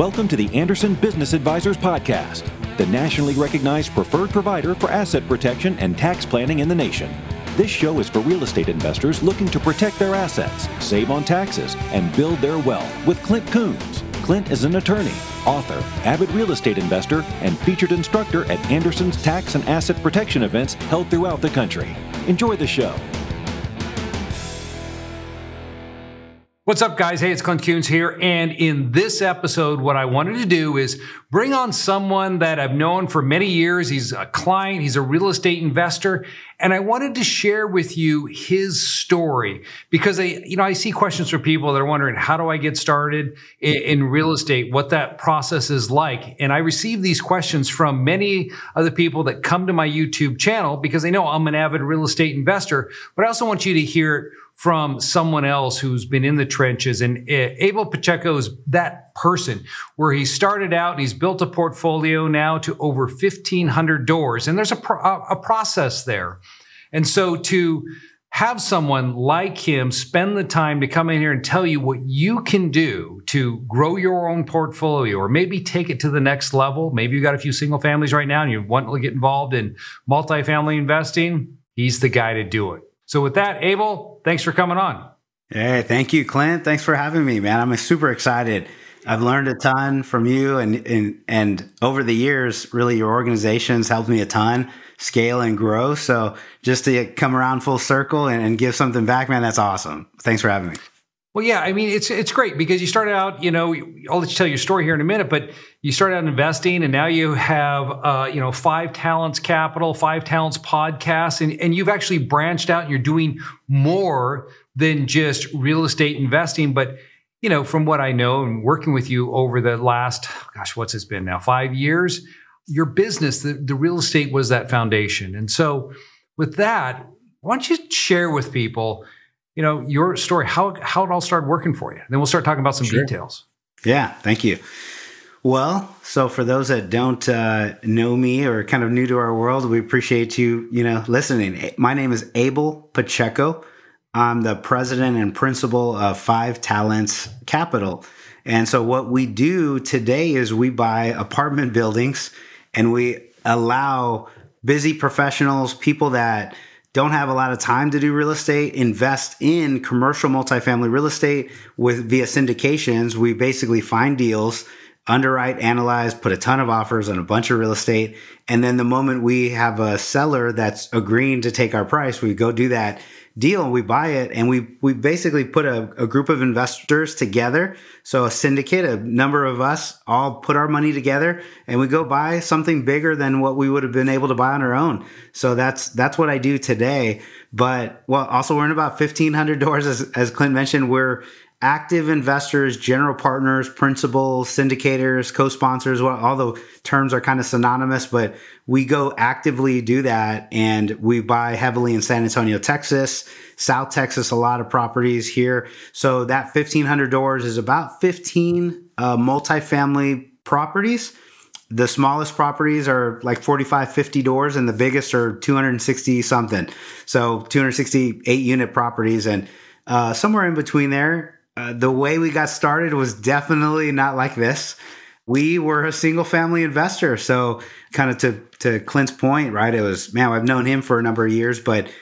Welcome to the Anderson Business Advisors Podcast, the nationally recognized preferred provider for asset protection and tax planning in the nation. This show is for real estate investors looking to protect their assets, save on taxes, and build their wealth with Clint Coons. Clint is an attorney, author, avid real estate investor, and featured instructor at Anderson's tax and asset protection events held throughout the country. Enjoy the show. What's up, guys? Hey, it's Clint Coons here. And in this episode, what I wanted to do is bring on someone that I've known for many years. He's a client, he's a real estate investor. And I wanted to share with you his story because I, you know, I see questions from people that are wondering, how do I get started in, in real estate? What that process is like. And I receive these questions from many of the people that come to my YouTube channel because they know I'm an avid real estate investor. But I also want you to hear it from someone else who's been in the trenches. And uh, Abel Pacheco is that person where he started out and he's built a portfolio now to over 1,500 doors. And there's a, pro- a process there. And so to have someone like him spend the time to come in here and tell you what you can do to grow your own portfolio or maybe take it to the next level. Maybe you've got a few single families right now and you want to get involved in multifamily investing. He's the guy to do it. So with that, Abel, thanks for coming on. Hey, thank you, Clint. Thanks for having me, man. I'm super excited. I've learned a ton from you and, and, and over the years, really your organization's helped me a ton scale and grow. So just to come around full circle and, and give something back, man, that's awesome. Thanks for having me. Well, yeah, I mean, it's it's great because you started out, you know, I'll let you tell your story here in a minute, but you started out investing and now you have, uh, you know, Five Talents Capital, Five Talents Podcast, and, and you've actually branched out and you're doing more than just real estate investing. But, you know, from what I know and working with you over the last, gosh, what's this been now, five years, your business, the, the real estate was that foundation. And so with that, why don't you share with people – you know, your story, how, how it all started working for you. then we'll start talking about some sure. details. Yeah, thank you. Well, so for those that don't uh, know me or kind of new to our world, we appreciate you, you know, listening. My name is Abel Pacheco. I'm the president and principal of Five Talents Capital. And so what we do today is we buy apartment buildings and we allow busy professionals, people that don't have a lot of time to do real estate, invest in commercial multifamily real estate with via syndications. We basically find deals, underwrite, analyze, put a ton of offers on a bunch of real estate. And then the moment we have a seller that's agreeing to take our price, we go do that deal we buy it and we we basically put a, a, group of investors together. So a syndicate a number of us all put our money together and we go buy something bigger than what we would have been able to buy on our own. So that's that's what i do today. But well also we're in about 1500 doors as, as clint mentioned we're active investors, general partners, principals, syndicators, co-sponsors, well, all the terms are kind of synonymous, but we go actively do that and we buy heavily in San Antonio, Texas, South Texas, a lot of properties here. So that 1500 doors is about 15 uh, multifamily properties. The smallest properties are like 45, 50 doors and the biggest are 260 something. So 268 unit properties and uh, somewhere in between there, uh, the way we got started was definitely not like this. We were a single family investor. So, kind of to, to Clint's point, right? It was, man, I've known him for a number of years, but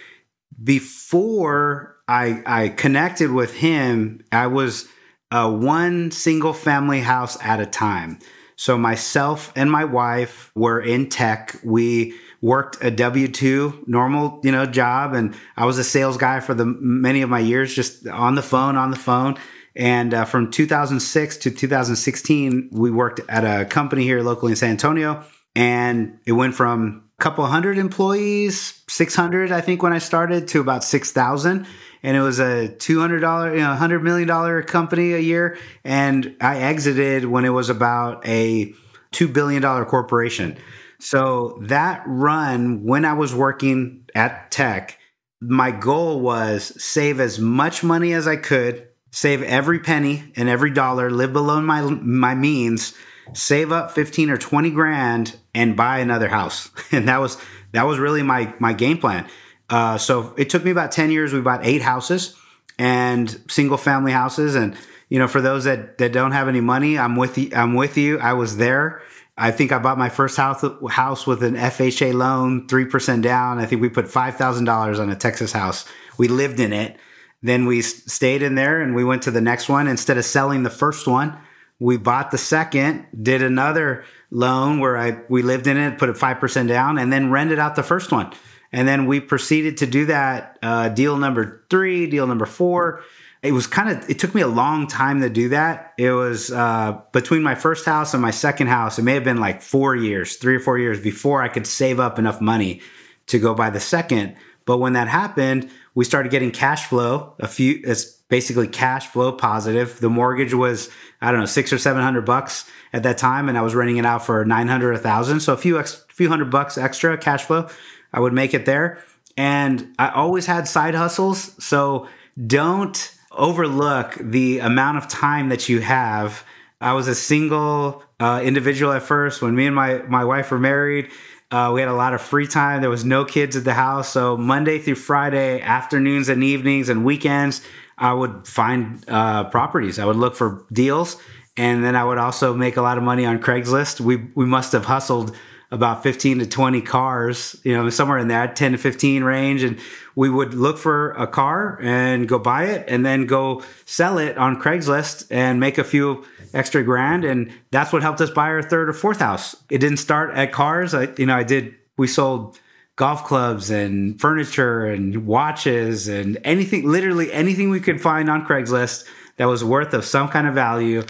before I, I connected with him, I was uh, one single family house at a time. So, myself and my wife were in tech. We worked a W two normal you know job, and I was a sales guy for the many of my years, just on the phone, on the phone. And uh, from 2006 to 2016, we worked at a company here locally in San Antonio, and it went from a couple hundred employees, 600 I think when I started, to about 6,000 and it was a $200 you know 100 million dollar company a year. And i exited when it was about a $2 billion corporation so that run, when I was working at tech, my goal was save as much money as I could, save every penny and every dollar, live below my my means, save up 15 or 20 grand and buy another house. And that was that was really my my game plan. Uh, so it took me about 10 years. We bought eight houses and single family houses and you know, for those that, that don't have any money, I'm with you. I'm with you. I was there. I think I bought my first house house with an FHA loan, three percent down. I think we put five thousand dollars on a Texas house. We lived in it. Then we stayed in there and we went to the next one. Instead of selling the first one, we bought the second, did another loan where I we lived in it, put it five percent down, and then rented out the first one. And then we proceeded to do that uh, deal number three, deal number four it was kind of it took me a long time to do that. It was uh, between my first house and my second house it may have been like four years three or four years before i could save up enough money to go buy the second. But when that happened we started getting cash flow a few it's basically cash flow positive. The mortgage was i don't know six or seven hundred bucks at that time and i was renting it out for 900 a thousand. So a few ex, few hundred bucks extra cash flow i would make it there. And i always had side hustles so don't overlook the amount of time that you have. I was a single uh, individual at first. When me and my, my wife were married, uh, we had a lot of free time. There was no kids at the house. So Monday through Friday, afternoons and evenings and weekends, I would find uh, properties. I would look for deals. And then I would also make a lot of money on Craigslist. We, we must have hustled about 15 to 20 cars, you know, somewhere in that 10 to 15 range. And we would look for a car and go buy it and then go sell it on Craigslist and make a few extra grand. And that's what helped us buy our third or fourth house. It didn't start at cars. I, you know, I did, we sold golf clubs and furniture and watches and anything, literally anything we could find on Craigslist that was worth of some kind of value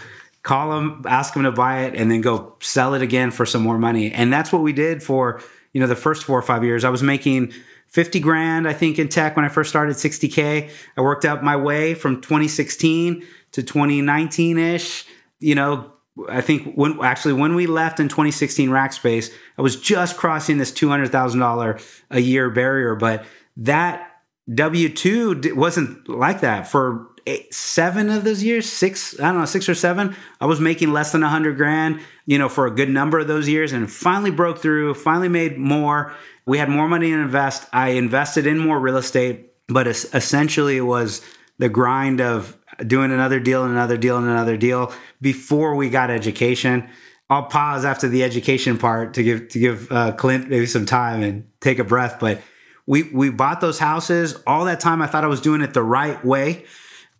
call them, ask them to buy it, and then go sell it again for some more money. And that's what we did for you know the first four or five years. I was making 50 grand, I think, in tech when I first started, 60K. I worked out my way from 2016 to 2019 ish. You know, I think when actually when we left in 2016 Rackspace, I was just crossing this $200,000 a year barrier, but that W 2 wasn't like that for eight, seven of those years, six, I don't know, six or seven, I was making less than a hundred grand, you know, for a good number of those years and finally broke through, finally made more. We had more money to invest. I invested in more real estate, but essentially it was the grind of doing another deal and another deal and another deal before we got education. I'll pause after the education part to give to give uh, Clint maybe some time and take a breath. But we we bought those houses. All that time, I thought I was doing it the right way.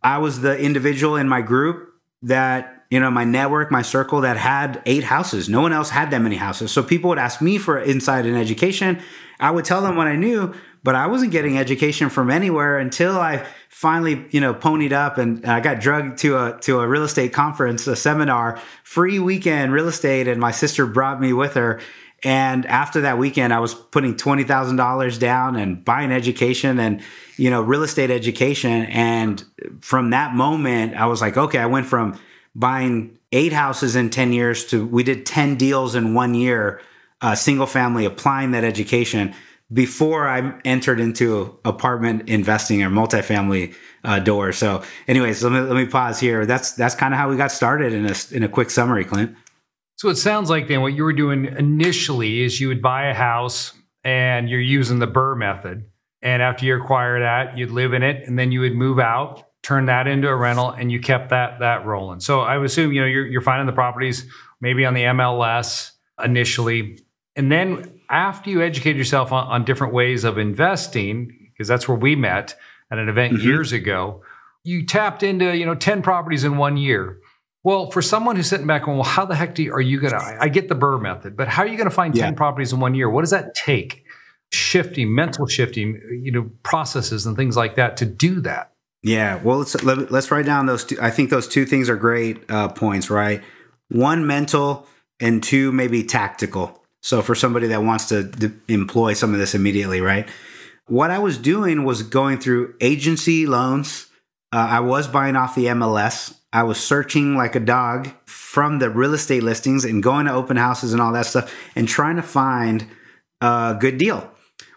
I was the individual in my group that, you know, my network, my circle that had eight houses. No one else had that many houses. So people would ask me for insight and education. I would tell them what I knew, but I wasn't getting education from anywhere until I finally, you know, ponied up and I got drugged to a to a real estate conference, a seminar, free weekend real estate, and my sister brought me with her. And after that weekend, I was putting twenty thousand dollars down and buying education and you know real estate education. And from that moment, I was like, okay, I went from buying eight houses in ten years to we did ten deals in one year, uh, single family, applying that education before I entered into apartment investing or multifamily uh, door. So, anyways, let me let me pause here. That's that's kind of how we got started in a in a quick summary, Clint. So it sounds like then what you were doing initially is you would buy a house and you're using the BRRRR method. And after you acquire that, you'd live in it and then you would move out, turn that into a rental, and you kept that that rolling. So I would assume you know you're, you're finding the properties maybe on the MLS initially, and then after you educate yourself on, on different ways of investing, because that's where we met at an event mm-hmm. years ago, you tapped into you know ten properties in one year. Well, for someone who's sitting back going, well, how the heck do you, are you going to, I get the BRRRR method, but how are you going to find yeah. 10 properties in one year? What does that take? Shifting, mental shifting, you know, processes and things like that to do that. Yeah. Well, let's, let, us let us write down those two. I think those two things are great uh, points, right? One, mental, and two, maybe tactical. So for somebody that wants to d- employ some of this immediately, right? What I was doing was going through agency loans. Uh, I was buying off the MLS I was searching like a dog from the real estate listings and going to open houses and all that stuff and trying to find a good deal.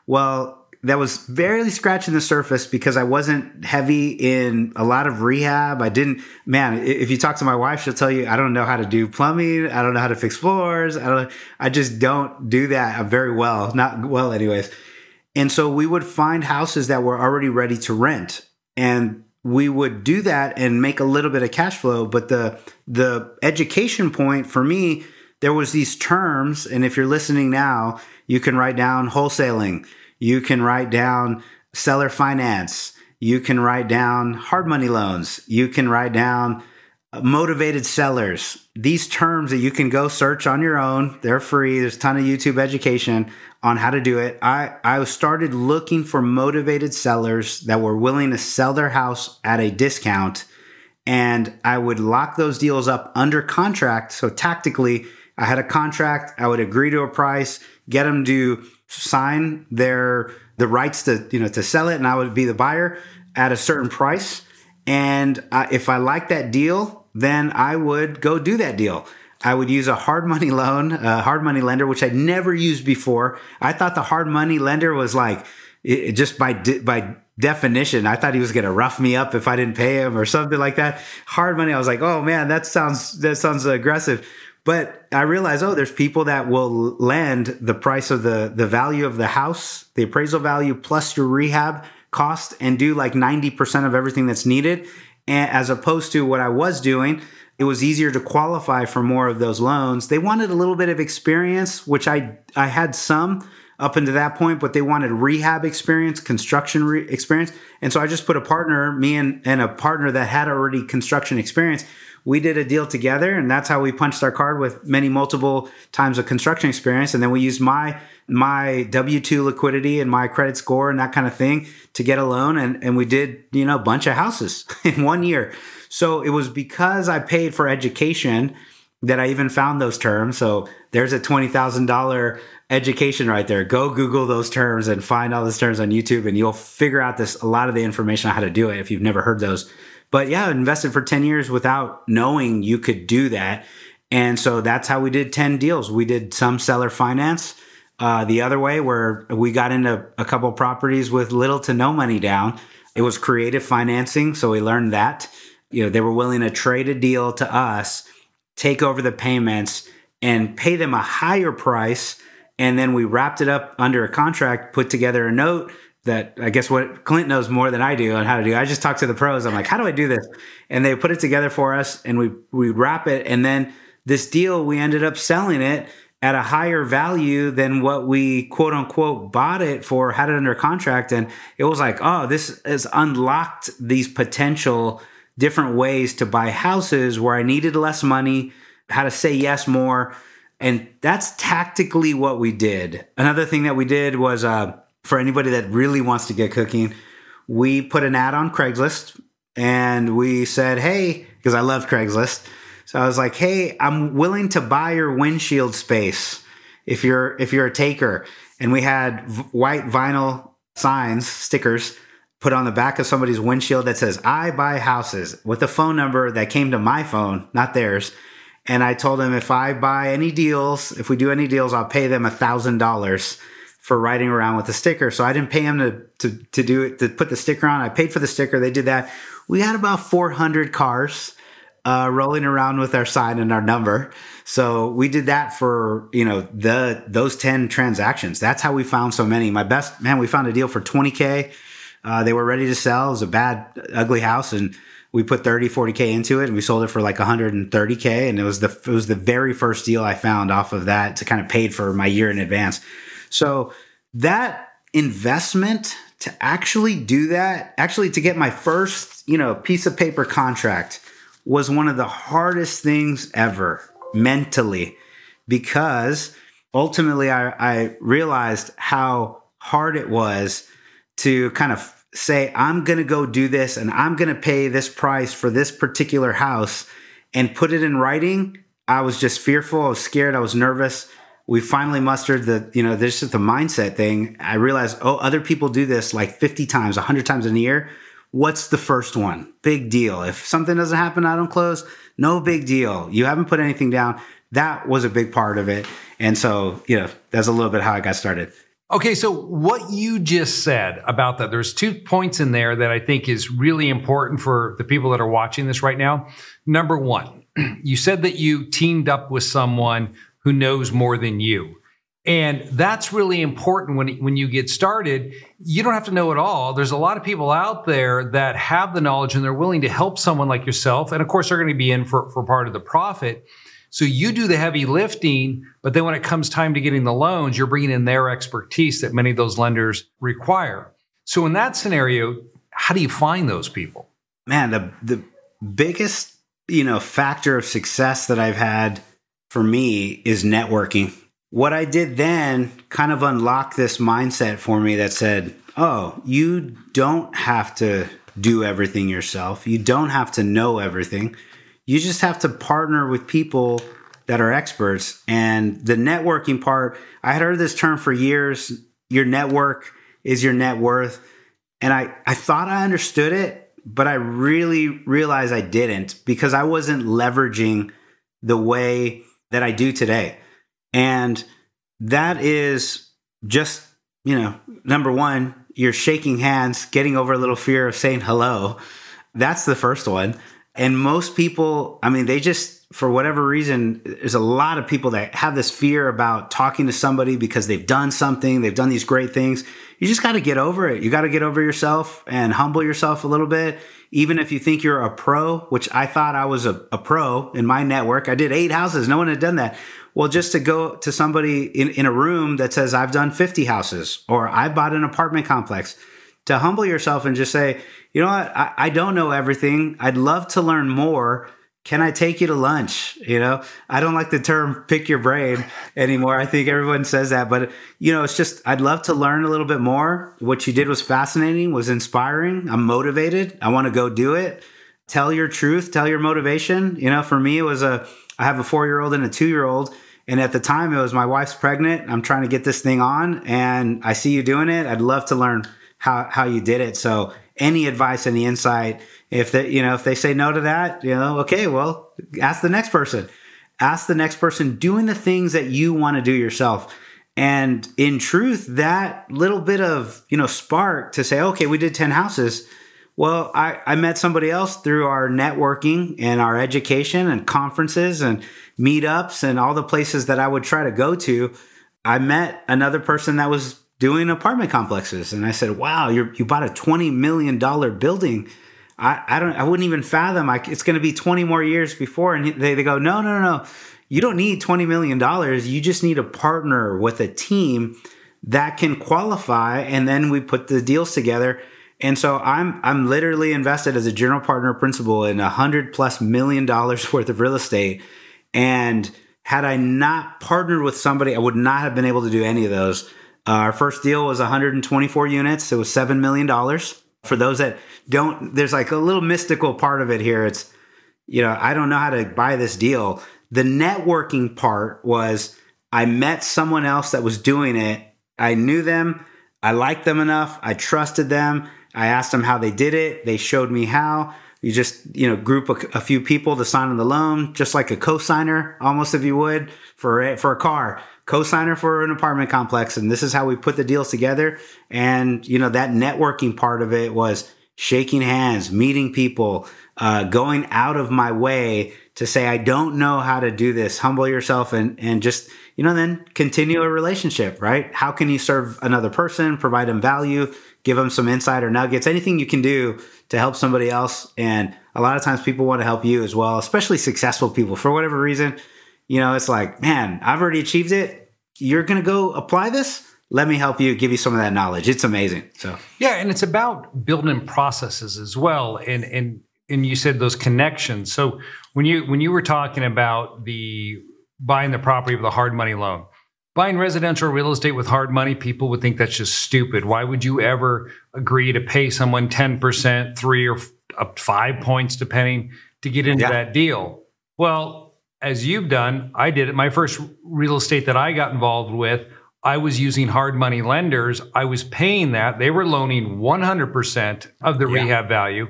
Well, that was barely scratching the surface because I wasn't heavy in a lot of rehab. I didn't, man, if you talk to my wife, she'll tell you, I don't know how to do plumbing. I don't know how to fix floors. I don't, I just don't do that very well. Not well, anyways. And so we would find houses that were already ready to rent. And we would do that and make a little bit of cash flow. But the the education point for me, there was these terms, and if you're listening now, you can write down wholesaling, you can write down seller finance, you can write down hard money loans, you can write down motivated sellers. These terms that you can go search on your own, they're free. There's a ton of YouTube education on how to do it. I, I started looking for motivated sellers that were willing to sell their house at a discount. And I would lock those deals up under contract. So tactically, I had a contract. I would agree to a price, get them to sign their the rights to you know to sell it, and I would be the buyer at a certain price. And if I liked that deal, then I would go do that deal. I would use a hard money loan, a hard money lender, which I'd never used before. I thought the hard money lender was like, it, just by by definition, I thought he was going to rough me up if I didn't pay him or something like that. Hard money, I was like, oh man, that sounds that sounds aggressive. But I realized, oh, there's people that will lend the price of the the value of the house, the appraisal value plus your rehab cost, and do like ninety percent of everything that's needed and as opposed to what I was doing, it was easier to qualify for more of those loans. They wanted a little bit of experience, which I I had some up until that point, but they wanted rehab experience, construction re- experience, and so I just put a partner, me and, and a partner that had already construction experience. We did a deal together, and that's how we punched our card with many multiple times of construction experience. And then we used my my W two liquidity and my credit score and that kind of thing to get a loan, and and we did you know a bunch of houses in one year. So it was because I paid for education that I even found those terms. So there's a twenty thousand dollar education right there. Go Google those terms and find all those terms on YouTube, and you'll figure out this a lot of the information on how to do it if you've never heard those. But yeah, invested for ten years without knowing you could do that, and so that's how we did ten deals. We did some seller finance uh, the other way, where we got into a couple properties with little to no money down. It was creative financing, so we learned that. You know, they were willing to trade a deal to us, take over the payments, and pay them a higher price. And then we wrapped it up under a contract, put together a note that I guess what Clint knows more than I do on how to do. I just talk to the pros. I'm like, how do I do this? And they put it together for us, and we we wrap it, and then this deal we ended up selling it at a higher value than what we quote unquote bought it for, had it under contract. And it was like, oh, this has unlocked these potential different ways to buy houses where I needed less money, how to say yes more. And that's tactically what we did. Another thing that we did was uh, for anybody that really wants to get cooking, we put an ad on Craigslist and we said, hey, because I love Craigslist so I was like, "Hey, I'm willing to buy your windshield space if you're if you're a taker." And we had v- white vinyl signs, stickers put on the back of somebody's windshield that says, "I buy houses" with a phone number that came to my phone, not theirs. And I told them if I buy any deals, if we do any deals, I'll pay them a thousand dollars for riding around with the sticker. So I didn't pay them to, to, to do it, to put the sticker on. I paid for the sticker. They did that. We had about 400 cars uh, rolling around with our sign and our number. So we did that for you know the those ten transactions. That's how we found so many. My best man, we found a deal for twenty k. Uh, they were ready to sell. It was a bad, ugly house, and we put 30, 40 k into it, and we sold it for like one hundred and thirty k. And it was the it was the very first deal I found off of that to kind of paid for my year in advance. So that investment to actually do that, actually to get my first you know piece of paper contract was one of the hardest things ever mentally because ultimately I, I realized how hard it was to kind of say, I'm going to go do this and I'm going to pay this price for this particular house and put it in writing. I was just fearful. I was scared. I was nervous. We finally mustered the, you know, this is the mindset thing. I realized, oh, other people do this like 50 times, 100 times in a year what's the first one? Big deal. If something doesn't happen, I don't close. No big deal. You haven't put anything down. That was a big part of it. And so, you know, that's a little bit how I got started. Okay, so what you just said about that, there's two points in there that I think is really important for the people that are watching this right now. Number one, you said that you teamed up with someone who knows more than you. And that's really important when, when you get started. You don't have to know it all. There's a lot of people out there that have the knowledge and they're willing to help someone like yourself. And of course, they're going to be in for, for part of the profit. So you do the heavy lifting, but then when it comes time to getting the loans, you're bringing in their expertise that many of those lenders require. So in that scenario, how do you find those people? Man, the the biggest, you know, factor of success that I've had for me is networking what I did then kind of unlocked this mindset for me that said, oh, you don't have to do everything yourself. You don't have to know everything. You just have to partner with people that are experts. And the networking part, I had heard this term for years your network is your net worth. And I, I thought I understood it, but I really realized I didn't because I wasn't leveraging the way that I do today. And that is just, you know, number one, you're shaking hands, getting over a little fear of saying hello. That's the first one. And most people, I mean, they just, for whatever reason, there's a lot of people that have this fear about talking to somebody because they've done something, they've done these great things. You just got to get over it. You got to get over yourself and humble yourself a little bit. Even if you think you're a pro, which I thought I was a, a pro in my network, I did eight houses. No one had done that. Well, just to go to somebody in, in a room that says, I've done 50 houses or I bought an apartment complex, to humble yourself and just say, you know what, I, I don't know everything. I'd love to learn more. Can I take you to lunch? You know, I don't like the term pick your brain anymore. I think everyone says that, but you know, it's just, I'd love to learn a little bit more. What you did was fascinating, was inspiring. I'm motivated. I want to go do it. Tell your truth, tell your motivation. You know, for me, it was a, I have a four year old and a two year old. And at the time, it was my wife's pregnant. I'm trying to get this thing on, and I see you doing it. I'd love to learn how how you did it. So, any advice, any insight, if they you know if they say no to that, you know, okay, well, ask the next person. Ask the next person doing the things that you want to do yourself. And in truth, that little bit of you know spark to say, okay, we did ten houses well, I, I met somebody else through our networking and our education and conferences and meetups and all the places that I would try to go to. I met another person that was doing apartment complexes. And I said, wow, you you bought a $20 million building. I, I don't, I wouldn't even fathom. I, it's going to be 20 more years before. And they, they go, no, no, no, no. You don't need $20 million. You just need a partner with a team that can qualify. And then we put the deals together and so I'm I'm literally invested as a general partner principal in a hundred plus million dollars worth of real estate. And had I not partnered with somebody, I would not have been able to do any of those. Our first deal was 124 units. It was seven million dollars. For those that don't, there's like a little mystical part of it here. It's you know I don't know how to buy this deal. The networking part was I met someone else that was doing it. I knew them. I liked them enough. I trusted them I asked them how they did it. They showed me how. You just, you know, group a, a few people to sign on the loan, just like a co-signer, almost if you would, for for a car, co-signer for an apartment complex. And this is how we put the deals together. And, you know, that networking part of it was shaking hands, meeting people, uh, going out of my way to say, I don't know how to do this. Humble yourself and, and just, you know, then continue a relationship, right? How can you serve another person, provide them value? give them some insider nuggets, anything you can do to help somebody else. And a lot of times people want to help you as well, especially successful people for whatever reason. You know, it's like, man, I've already achieved it. You're going to go apply this. Let me help you, give you some of that knowledge. It's amazing. So, yeah. And it's about building processes as well. And, and, and you said those connections. So when you, when you were talking about the buying the property with a hard money loan, Buying residential real estate with hard money, people would think that's just stupid. Why would you ever agree to pay someone 10%, three or up five points, depending, to get into yeah. that deal? Well, as you've done, I did it. My first real estate that I got involved with, I was using hard money lenders. I was paying that. They were loaning 100% of the yeah. rehab value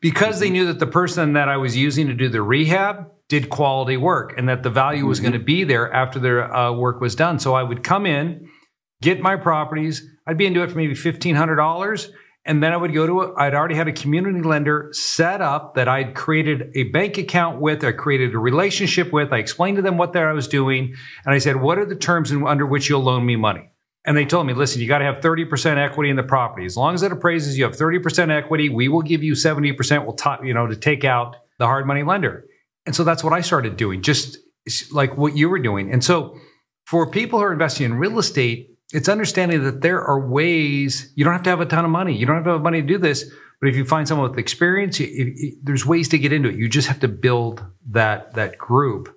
because they knew that the person that I was using to do the rehab did quality work and that the value was mm-hmm. going to be there after their uh, work was done. So I would come in, get my properties. I'd be into it for maybe $1,500 And then I would go to, a, I'd already had a community lender set up that I'd created a bank account with, I created a relationship with. I explained to them what I was doing. And I said, what are the terms under which you'll loan me money? And they told me, listen, you got to have 30% equity in the property. As long as it appraises, you have 30% equity. We will give you 70%. We'll talk, you know, to take out the hard money lender. And so that's what I started doing, just like what you were doing. And so for people who are investing in real estate, it's understanding that there are ways you don't have to have a ton of money. You don't have to have money to do this. But if you find someone with experience, it, it, there's ways to get into it. You just have to build that that group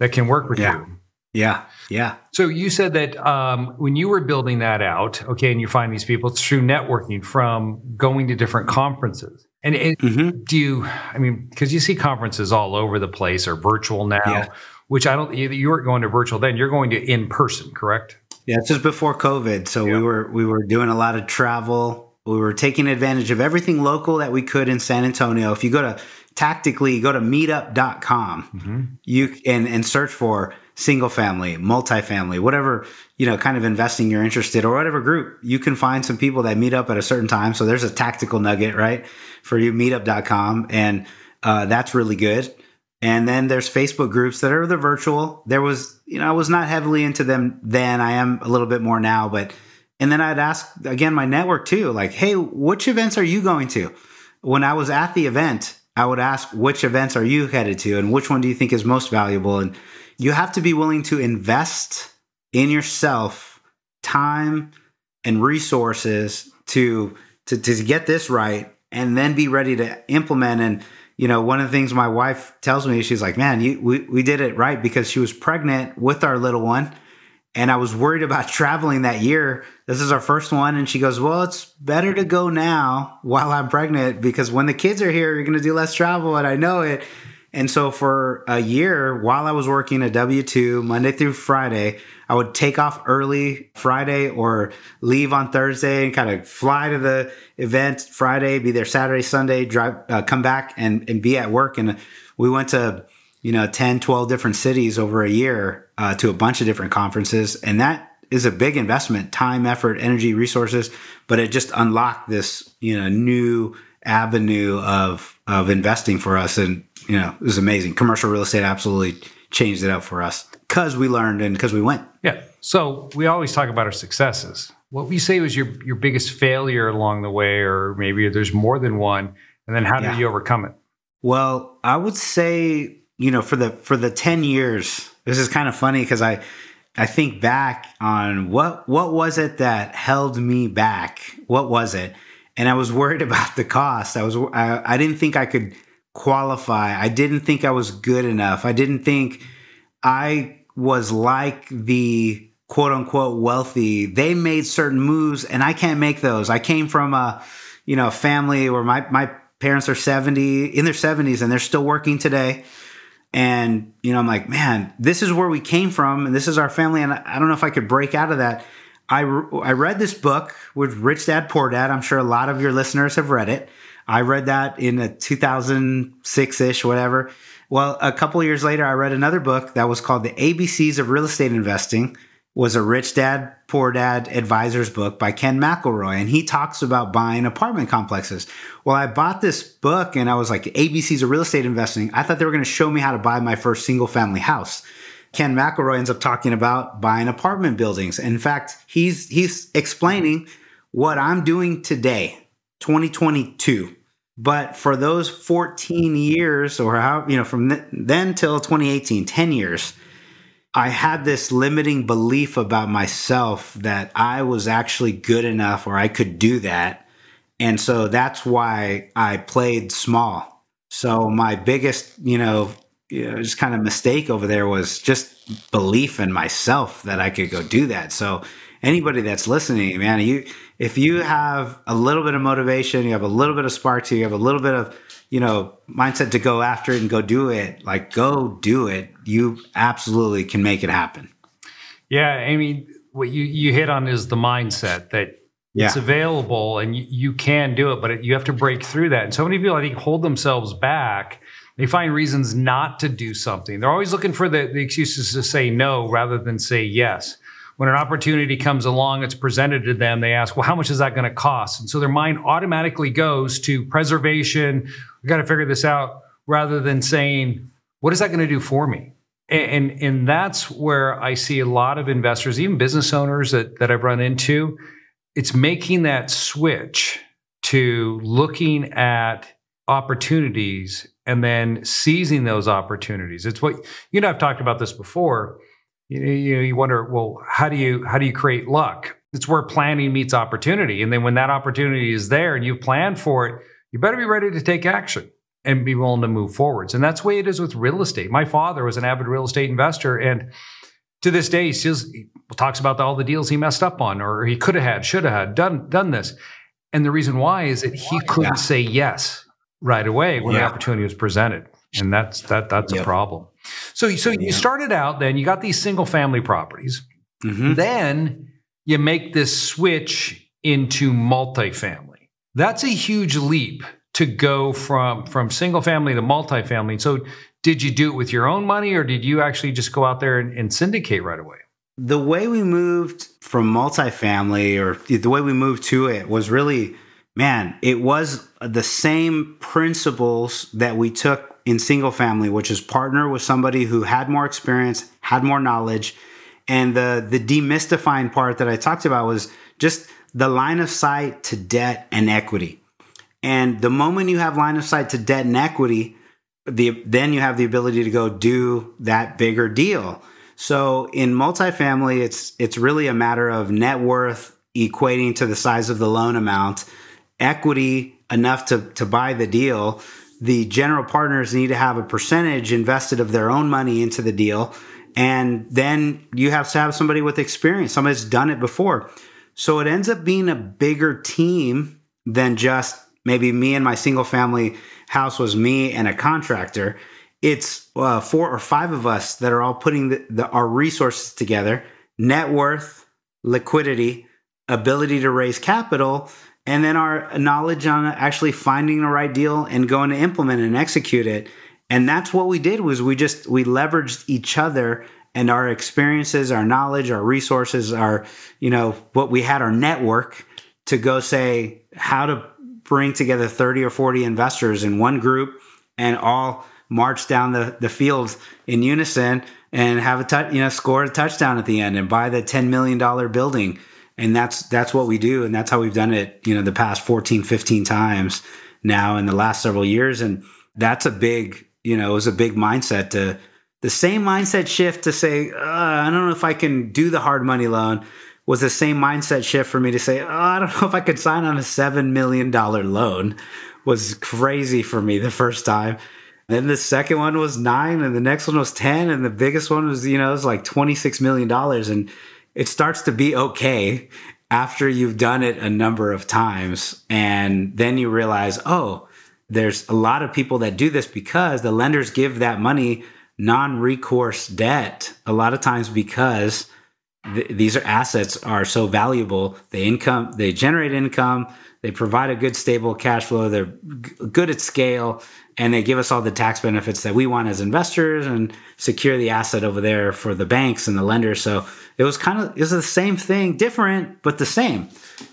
that can work with yeah. you. Yeah, yeah. So you said that um, when you were building that out, okay, and you find these people, it's through networking from going to different conferences. And it, mm-hmm. do you? I mean, because you see conferences all over the place or virtual now, yeah. which I don't. You, you weren't going to virtual then. You're going to in person, correct? Yeah, it's just before COVID, so yeah. we were we were doing a lot of travel. We were taking advantage of everything local that we could in San Antonio. If you go to tactically, go to meetup.com, mm-hmm. you and and search for single family, multifamily, whatever, you know, kind of investing you're interested or whatever group, you can find some people that meet up at a certain time. So there's a tactical nugget, right? For you, meetup.com. And uh, that's really good. And then there's Facebook groups that are the virtual. There was, you know, I was not heavily into them then. I am a little bit more now, but, and then I'd ask again my network too, like, hey, which events are you going to? When I was at the event, I would ask, which events are you headed to and which one do you think is most valuable? And you have to be willing to invest in yourself time and resources to, to, to get this right and then be ready to implement and you know, one of the things my wife tells me, she's like, man, you, we, we did it right because she was pregnant with our little one. And I was worried about traveling that year. This is our first one. And she goes, well, it's better to go now while I'm pregnant because when the kids are here, you're going to do less travel. And I know it. And so for a year, while I was working a W 2 Monday through Friday, I would take off early Friday or leave on Thursday and kind of fly to the event Friday, be there Saturday, Sunday, drive, uh, come back and, and be at work. And we went to, you know, 10, 12 different cities over a year uh, to a bunch of different conferences. And that is a big investment, time, effort, energy, resources, but it just unlocked this, you know, new avenue of, of investing for us. And you know, it was amazing. Commercial real estate absolutely changed it up for us because we learned and because we went. Yeah. So we always talk about our successes. What we say was your your biggest failure along the way, or maybe there's more than one? And then how did yeah. you overcome it? Well, I would say, you know, for the for the 10 years, this is kind of funny because I I think back on what what was it that held me back? What was it? And I was worried about the cost. I was I, I didn't think I could qualify. I didn't think I was good enough. I didn't think I was like the quote unquote wealthy. They made certain moves and I can't make those. I came from a, you know, family where my, my parents are 70 in their 70s and they're still working today. And, you know, I'm like, man, this is where we came from and this is our family. And I don't know if I could break out of that. I, I read this book with Rich Dad Poor Dad. I'm sure a lot of your listeners have read it. I read that in a 2006 ish, whatever. Well, a couple years later, I read another book that was called The ABCs of Real Estate Investing. Was a Rich Dad Poor Dad advisor's book by Ken McElroy, and he talks about buying apartment complexes. Well, I bought this book and I was like, ABCs of real estate investing. I thought they were going to show me how to buy my first single family house. Ken McElroy ends up talking about buying apartment buildings. In fact, he's he's explaining what I'm doing today 2022. But for those 14 years, or how, you know, from then till 2018, 10 years, I had this limiting belief about myself that I was actually good enough or I could do that. And so that's why I played small. So my biggest, you know, you know, just kind of mistake over there was just belief in myself that I could go do that. So anybody that's listening, man, you if you have a little bit of motivation, you have a little bit of spark to you, have a little bit of, you know, mindset to go after it and go do it, like go do it. You absolutely can make it happen. Yeah, I mean, what you you hit on is the mindset that yeah. it's available and you, you can do it, but it, you have to break through that. And so many people, I think, hold themselves back. They find reasons not to do something. They're always looking for the, the excuses to say no rather than say yes. When an opportunity comes along, it's presented to them, they ask, well, how much is that going to cost? And so their mind automatically goes to preservation. We got to figure this out rather than saying, what is that going to do for me? And, and, and that's where I see a lot of investors, even business owners that, that I've run into, it's making that switch to looking at opportunities and then seizing those opportunities. It's what you know. I've talked about this before. You, you, you wonder, well, how do you how do you create luck? It's where planning meets opportunity, and then when that opportunity is there and you've planned for it, you better be ready to take action and be willing to move forwards. And that's the way it is with real estate. My father was an avid real estate investor, and to this day, he still talks about all the deals he messed up on, or he could have had, should have had, done done this. And the reason why is that he couldn't yeah. say yes right away when yeah. the opportunity was presented. And that's that that's yep. a problem. So so yeah. you started out then you got these single family properties. Mm-hmm. Then you make this switch into multifamily. That's a huge leap to go from from single family to multifamily. So did you do it with your own money or did you actually just go out there and, and syndicate right away? The way we moved from multifamily or the way we moved to it was really man, it was the same principles that we took in single family, which is partner with somebody who had more experience, had more knowledge. And the the demystifying part that I talked about was just the line of sight to debt and equity. And the moment you have line of sight to debt and equity, the then you have the ability to go do that bigger deal. So in multifamily, it's it's really a matter of net worth equating to the size of the loan amount equity enough to, to buy the deal, the general partners need to have a percentage invested of their own money into the deal. And then you have to have somebody with experience, somebody done it before. So it ends up being a bigger team than just maybe me and my single family house was me and a contractor. It's uh, four or five of us that are all putting the, the, our resources together net worth, liquidity, ability to raise capital and then our knowledge on actually finding the right deal and going to implement and execute it. And that's what we did was we just we leveraged each other and our experiences our knowledge our resources our you know what we had our network to go say how to bring together 30 or 40 investors in one group and all march down the, the field in unison and have a touch you know score a touchdown at the end and buy the $10 million building and that's that's what we do. And that's how we've done it you know the past 14 15 times now in the last several years. And that's a big you know it was a big mindset to the same mindset shift to say uh, i don't know if i can do the hard money loan was the same mindset shift for me to say oh, i don't know if i could sign on a $7 million loan was crazy for me the first time. Then the second one was nine and the next one was 10 and the biggest one was you know it was like $26 million and it starts to be okay after you've done it a number of times. And then you realize, oh, there's a lot of people that do this because the lenders give that money non recourse debt a lot of times because th- these are assets are so valuable. They income, they generate income, they provide a good stable cash flow, they're g- good at scale, and they give us all the tax benefits that we want as investors and secure the asset over there for the banks and the lenders. So it was kind of it was the same thing, different but the same,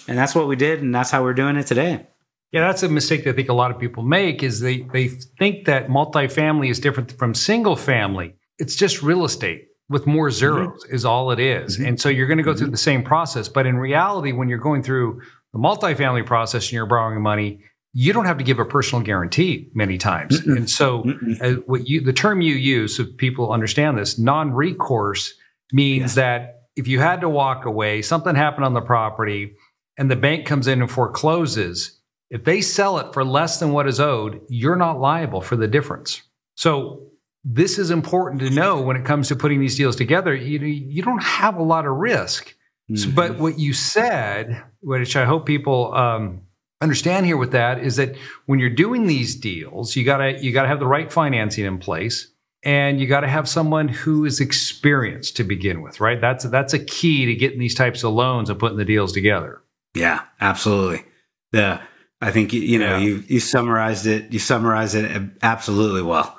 and that's what we did, and that's how we're doing it today. Yeah, that's a mistake that I think a lot of people make is they they think that multifamily is different from single family. It's just real estate with more zeros mm-hmm. is all it is. Mm-hmm. And so you're going to go through mm-hmm. the same process, but in reality when you're going through the multifamily process and you're borrowing money, you don't have to give a personal guarantee many times. Mm-mm. And so uh, what you the term you use so people understand this, non-recourse means yeah. that if you had to walk away, something happened on the property and the bank comes in and forecloses, if they sell it for less than what is owed, you're not liable for the difference. So this is important to know when it comes to putting these deals together. You, you don't have a lot of risk. Mm-hmm. So, but what you said, which I hope people um, understand here with that is that when you're doing these deals, you gotta you gotta have the right financing in place, and you got to have someone who is experienced to begin with, right? That's that's a key to getting these types of loans and putting the deals together. Yeah, absolutely. Yeah, I think you know yeah. you you summarized it. You summarized it absolutely well.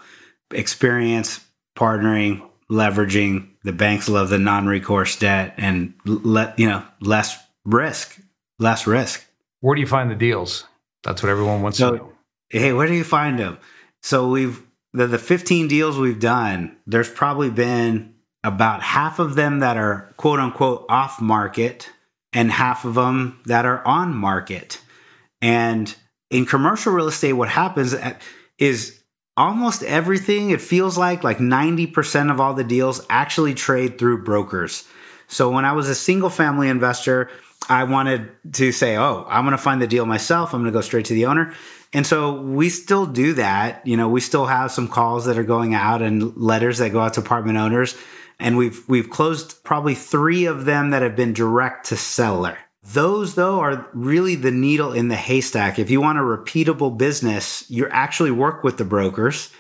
Experience, partnering, leveraging, The banks love the non-recourse debt and let you know less risk, less risk. Where do you find the deals? That's what everyone wants so, to know. Hey, where do you find them? So we've the, the 15 deals we've done, there's probably been about half of them that are quote unquote off market and half of them that are on market. And in commercial real estate, what happens uh, is almost everything, it feels like like 90% of all the deals actually trade through brokers. So when I was a single family investor, I wanted to say, oh, I'm going to find the deal myself. I'm going to go straight to the owner. And so we still do that. You know, we still have some calls that are going out and letters that go out to apartment owners. And we've we've closed probably three of them that have been direct to seller. Those though are really the needle in the haystack. If you want a repeatable business, you actually work with the brokers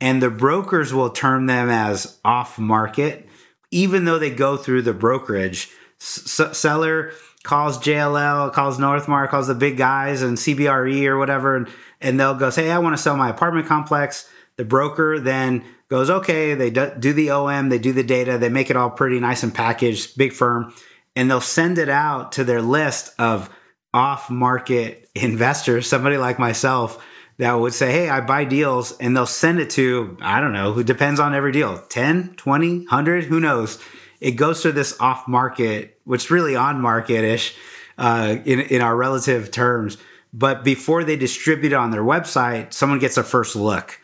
and the brokers will term them as off market, even though they go through the brokerage. S- seller calls JLL, calls Northmarq, calls the big guys and CBRE or whatever, and, and they'll go say, hey, I want to sell my apartment complex. The broker then goes, okay, they do the OM, they do the data, they make it all pretty nice and packaged, big firm, and they'll send it out to their list of off market investors, somebody like myself that would say, Hey, I buy deals and they'll send it to, I don't know, who depends on every deal 10, 20, 100, who knows? It goes to this off market which really on market ish uh, in in our relative terms. But before they distribute it on their website, someone gets a first look,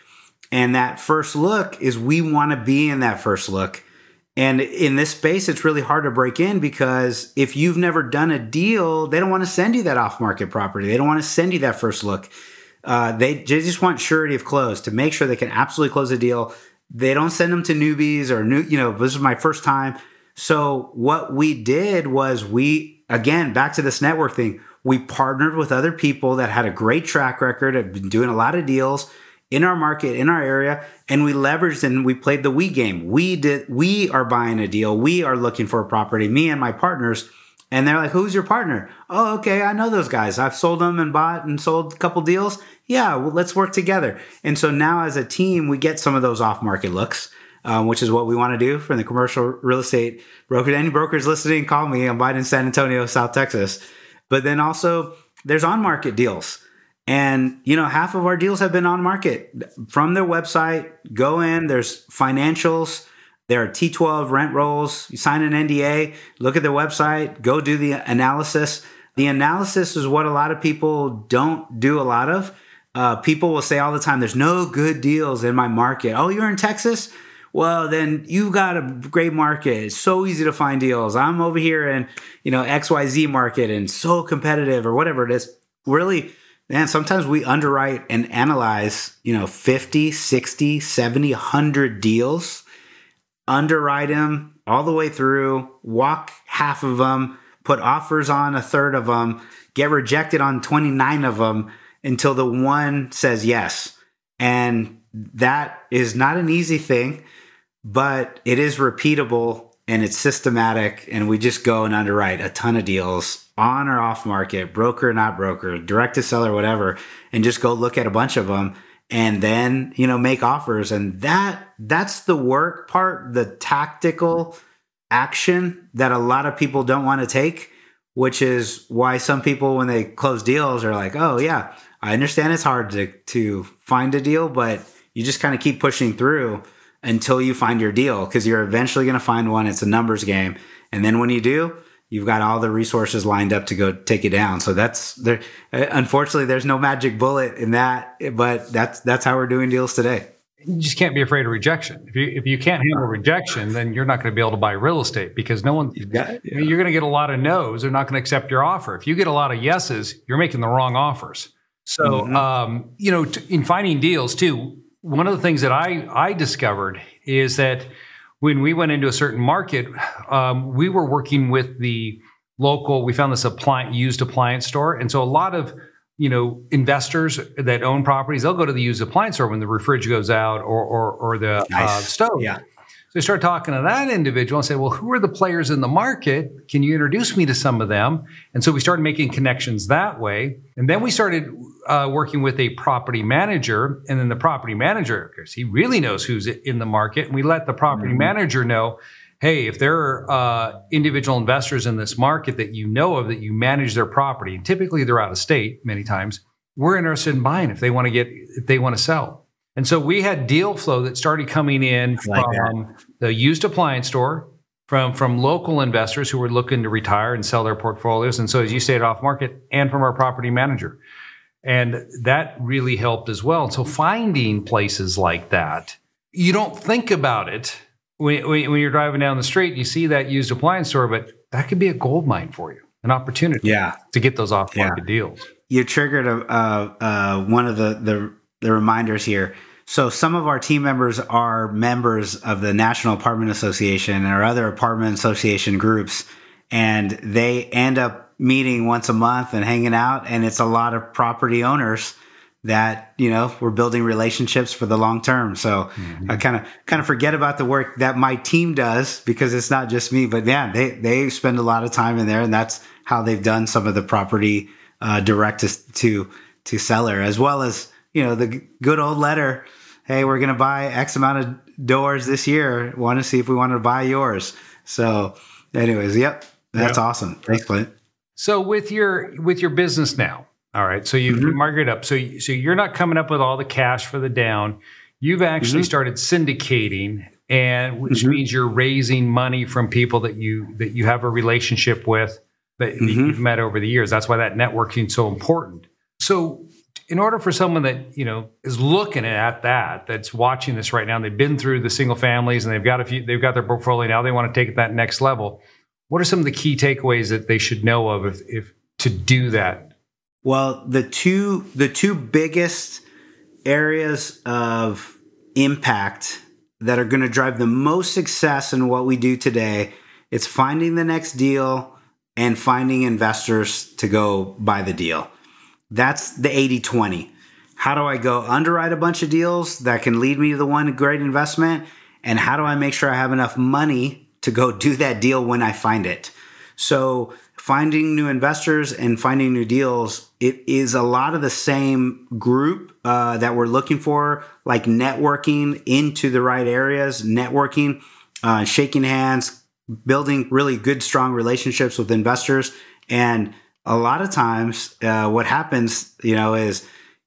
and that first look is we want to be in that first look. And in this space, it's really hard to break in because if you've never done a deal, they don't want to send you that off market property. They don't want to send you that first look. Uh, they, they just want surety of close to make sure they can absolutely close a deal. They don't send them to newbies or new, you know, this is my first time. So what we did was we, again, back to this network thing, we partnered with other people that had a great track record, have been doing a lot of deals in our market, in our area, and we leveraged and we played the we game. We did, we are buying a deal. We are looking for a property, me and my partners. And they're like, who's your partner? Oh, okay. I know those guys. I've sold them and bought and sold a couple deals. Yeah, well, let's work together. And so now as a team, we get some of those off market looks um, which is what we want to do for the commercial real estate broker. Any brokers listening, call me. I'm buying in San Antonio, South Texas. But then also there's on market deals. And, you know, half of our deals have been on market from their website. Go in, there's financials, there are T12 rent rolls. You sign an NDA, look at their website, go do the analysis. The analysis is what a lot of people don't do a lot of. Uh, people will say all the time, there's no good deals in my market. Oh, you're in Texas? well, then you've got a great market. It's so easy to find deals. I'm over here in, you know, XYZ market and so competitive or whatever it is. Really, man, sometimes we underwrite and analyze, you know, 50, 60, 70, 100 deals, underwrite them all the way through, walk half of them, put offers on a third of them, get rejected on 29 of them until the one says yes. And that is not an easy thing but it is repeatable and it's systematic and we just go and underwrite a ton of deals on or off market broker or not broker direct to seller whatever and just go look at a bunch of them and then you know make offers and that that's the work part the tactical action that a lot of people don't want to take which is why some people when they close deals are like oh yeah i understand it's hard to to find a deal but you just kind of keep pushing through until you find your deal because you're eventually going to find one. It's a numbers game. And then when you do, you've got all the resources lined up to go take it down. So that's there. Unfortunately, there's no magic bullet in that, but that's that's how we're doing deals today. You just can't be afraid of rejection. If you if you can't handle rejection, then you're not going to be able to buy real estate because no one. You've got, yeah. You're going to get a lot of no's. They're not going to accept your offer. If you get a lot of yeses, you're making the wrong offers. So, mm-hmm. um, you know, t- in finding deals too, one of the things that I, I discovered is that when we went into a certain market, um, we were working with the local, we found this appliance, used appliance store. And so a lot of, you know, investors that own properties, they'll go to the used appliance store when the refrigerator goes out or, or, or the uh, nice. uh, stove. Yeah. So I start talking to that individual and say, well, who are the players in the market? Can you introduce me to some of them? And so we started making connections that way. And then we started uh, working with a property manager. And then the property manager, because he really knows who's in the market. And we let the property mm-hmm. manager know, hey, if there are uh, individual investors in this market that you know of that you manage their property, and typically they're out of state many times, we're interested in buying if they want to get if they want to sell. And so we had deal flow that started coming in like from that. the used appliance store, from from local investors who were looking to retire and sell their portfolios, and so as you stayed off market, and from our property manager. And that really helped as well. And so finding places like that, you don't think about it when, when you're driving down the street, you see that used appliance store, but that could be a gold mine for you, an opportunity yeah. to get those off market yeah. deals. You triggered a, uh, uh, one of the, the, the reminders here. So some of our team members are members of the National Apartment Association or other apartment association groups, and they end up meeting once a month and hanging out. And it's a lot of property owners that you know we're building relationships for the long term so mm-hmm. i kind of kind of forget about the work that my team does because it's not just me but yeah they they spend a lot of time in there and that's how they've done some of the property uh, direct to, to to seller as well as you know the good old letter hey we're going to buy x amount of doors this year want to see if we want to buy yours so anyways yep that's yep. awesome thanks clint so with your with your business now all right. So you mm-hmm. it up. So, so you're not coming up with all the cash for the down. You've actually mm-hmm. started syndicating, and which mm-hmm. means you're raising money from people that you that you have a relationship with that mm-hmm. you've met over the years. That's why that networking is so important. So, in order for someone that you know is looking at that, that's watching this right now, they've been through the single families and they've got a few, they've got their portfolio now. They want to take it that next level. What are some of the key takeaways that they should know of if, if to do that well, the two the two biggest areas of impact that are going to drive the most success in what we do today, it's finding the next deal and finding investors to go buy the deal. That's the 80/20. How do I go underwrite a bunch of deals that can lead me to the one great investment and how do I make sure I have enough money to go do that deal when I find it? So finding new investors and finding new deals, it is a lot of the same group uh, that we're looking for, like networking into the right areas, networking, uh, shaking hands, building really good, strong relationships with investors. And a lot of times, uh, what happens, you know, is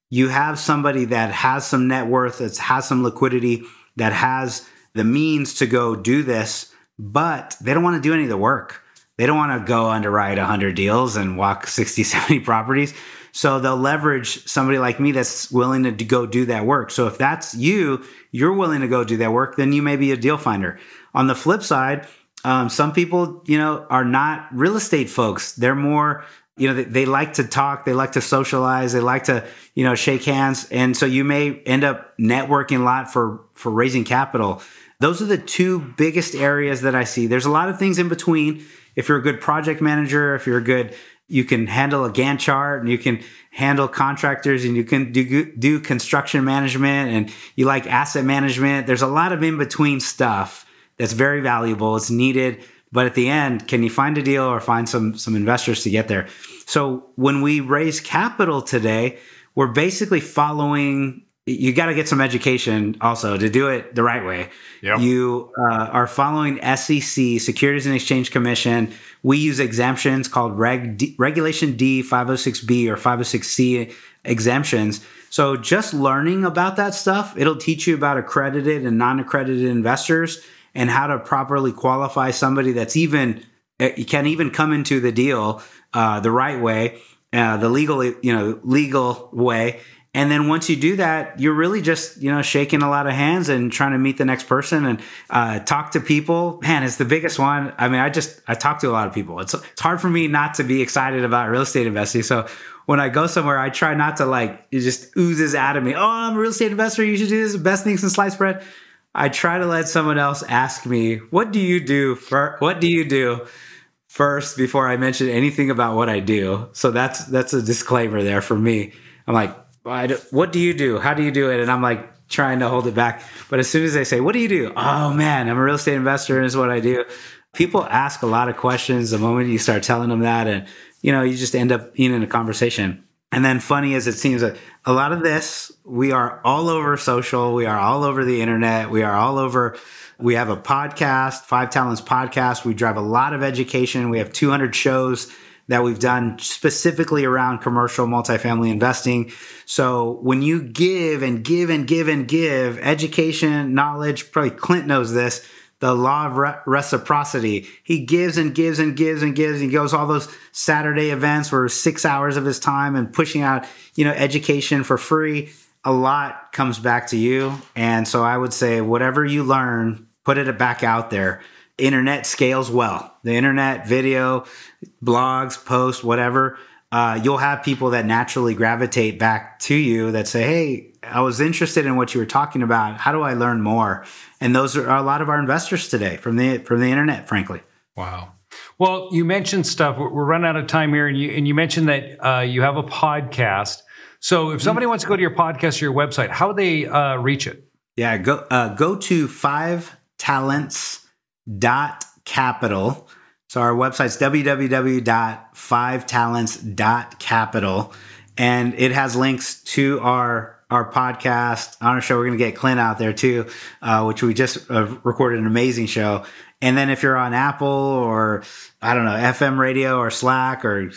you have somebody that has some net worth, that has some liquidity, that has the means to go do this, but they don't want to do any of the work they don't want to go underwrite 100 deals and walk 60, 70 properties. So they'll leverage somebody like me that's willing to go do that work. So if that's you, you're willing to go do that work, then you may be a deal finder. On the flip side, um, some people, you know, are not real estate folks. They're more, you know, they, they like to talk, they like to socialize, they like to, you know, shake hands, and so you may end up networking a lot for for raising capital. Those are the two biggest areas that I see. There's a lot of things in between if you're a good project manager, if you're a good, you can handle a Gantt chart and you can handle contractors and you can do, do construction management and you like asset management. There's a lot of in between stuff that's very valuable. It's needed. But at the end, can you find a deal or find some, some investors to get there? So when we raise capital today, we're basically following you got to get some education also to do it the right way. Yep. You uh, are following SEC, Securities and Exchange Commission. We use exemptions called Reg D, Regulation D, 506B or 506C exemptions. So just learning about that stuff, it'll teach you about accredited and non-accredited investors and how to properly qualify somebody that's even eh, can even come into the deal uh, the right way, uh, the legal you know legal way and then once you do that, you're really just, you know, shaking a lot of hands and trying to meet the next person and uh, talk to people. Man, it's the biggest one. I mean, I just, I talk to a lot of people. It's, it's hard for me not to be excited about real estate investing. So when I go somewhere, I try not to like, it just oozes out of me. Oh, I'm a real estate investor. You should do this. Best thing since sliced bread. I try to let someone else ask me, what do you do for, what do you do? first before I mention anything about what I do. So that's that's a disclaimer there for me. I'm like, what do you do? How do you do it? And I'm like trying to hold it back. But as soon as they say, what do you do? Oh man, I'm a real estate investor and is what I do. People ask a lot of questions the moment you start telling them that. And, you know, you just end up being in a conversation. And then, funny as it seems, a lot of this, we are all over social, we are all over the internet, we are all over. We have a podcast, Five Talents Podcast. We drive a lot of education. We have 200 shows that we've done specifically around commercial multifamily investing. So when you give and give and give and give education, knowledge, probably Clint knows this, the law of re- reciprocity. He gives and gives and gives and gives. He goes all those Saturday events for six hours of his time and pushing out, you know, education for free. A lot comes back to you. And so I would say whatever you learn, put it back out there internet scales well. The internet, video, blogs, posts, whatever. Uh, you'll have people that naturally gravitate back to you that say, Hey, I was interested in what you were talking about. How do I learn more? And those are a lot of our investors today from the from the internet, frankly. Wow. Well, you mentioned stuff. We're running out of time here, and you and you mentioned that uh, you have a podcast. So, if somebody wants to go to your podcast or your website, how do they uh, reach it? Yeah, go uh, go to five talents dot capital. So our website's www.fivetalents.capital. And it has links to our our podcast on our show. We're going to get Clint out there too, uh, which we just uh, recorded an amazing show. And then if you're on Apple or I don't know FM radio or Slack or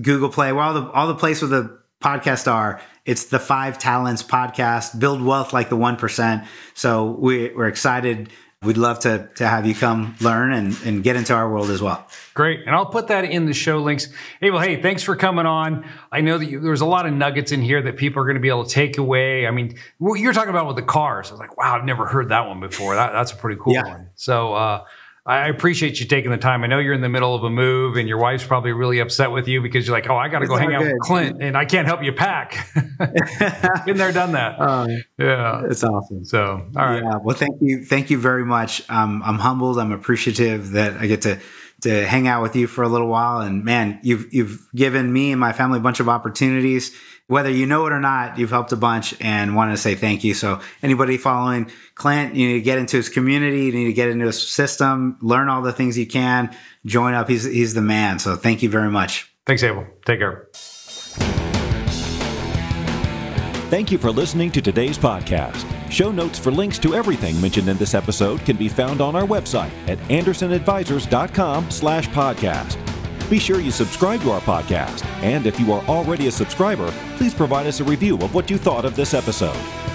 Google Play, where all the all the places where the podcast are, it's the Five Talents podcast. Build wealth like the one percent. So we, we're excited we'd love to to have you come learn and, and get into our world as well. Great. And I'll put that in the show links. Hey, well, hey, thanks for coming on. I know that you, there's a lot of nuggets in here that people are going to be able to take away. I mean, what you're talking about with the cars. I was like, wow, I've never heard that one before. That, that's a pretty cool yeah. one. So, uh, I appreciate you taking the time. I know you're in the middle of a move and your wife's probably really upset with you because you're like, oh, I got to go hang out with Clint and I can't help you pack. Been there, done that. Um, yeah. It's awesome. So, all right. Yeah. Well, thank you. Thank you very much. Um, I'm humbled. I'm appreciative that I get to to hang out with you for a little while. And man, you've you've given me and my family a bunch of opportunities whether you know it or not, you've helped a bunch and wanted to say thank you. So anybody following Clint, you need to get into his community, you need to get into his system, learn all the things you can, join up. He's he's the man. So thank you very much. Thanks, Abel. Take care. Thank you for listening to today's podcast. Show notes for links to everything mentioned in this episode can be found on our website at andersonadvisors.com slash podcast. Be sure you subscribe to our podcast. And if you are already a subscriber, please provide us a review of what you thought of this episode.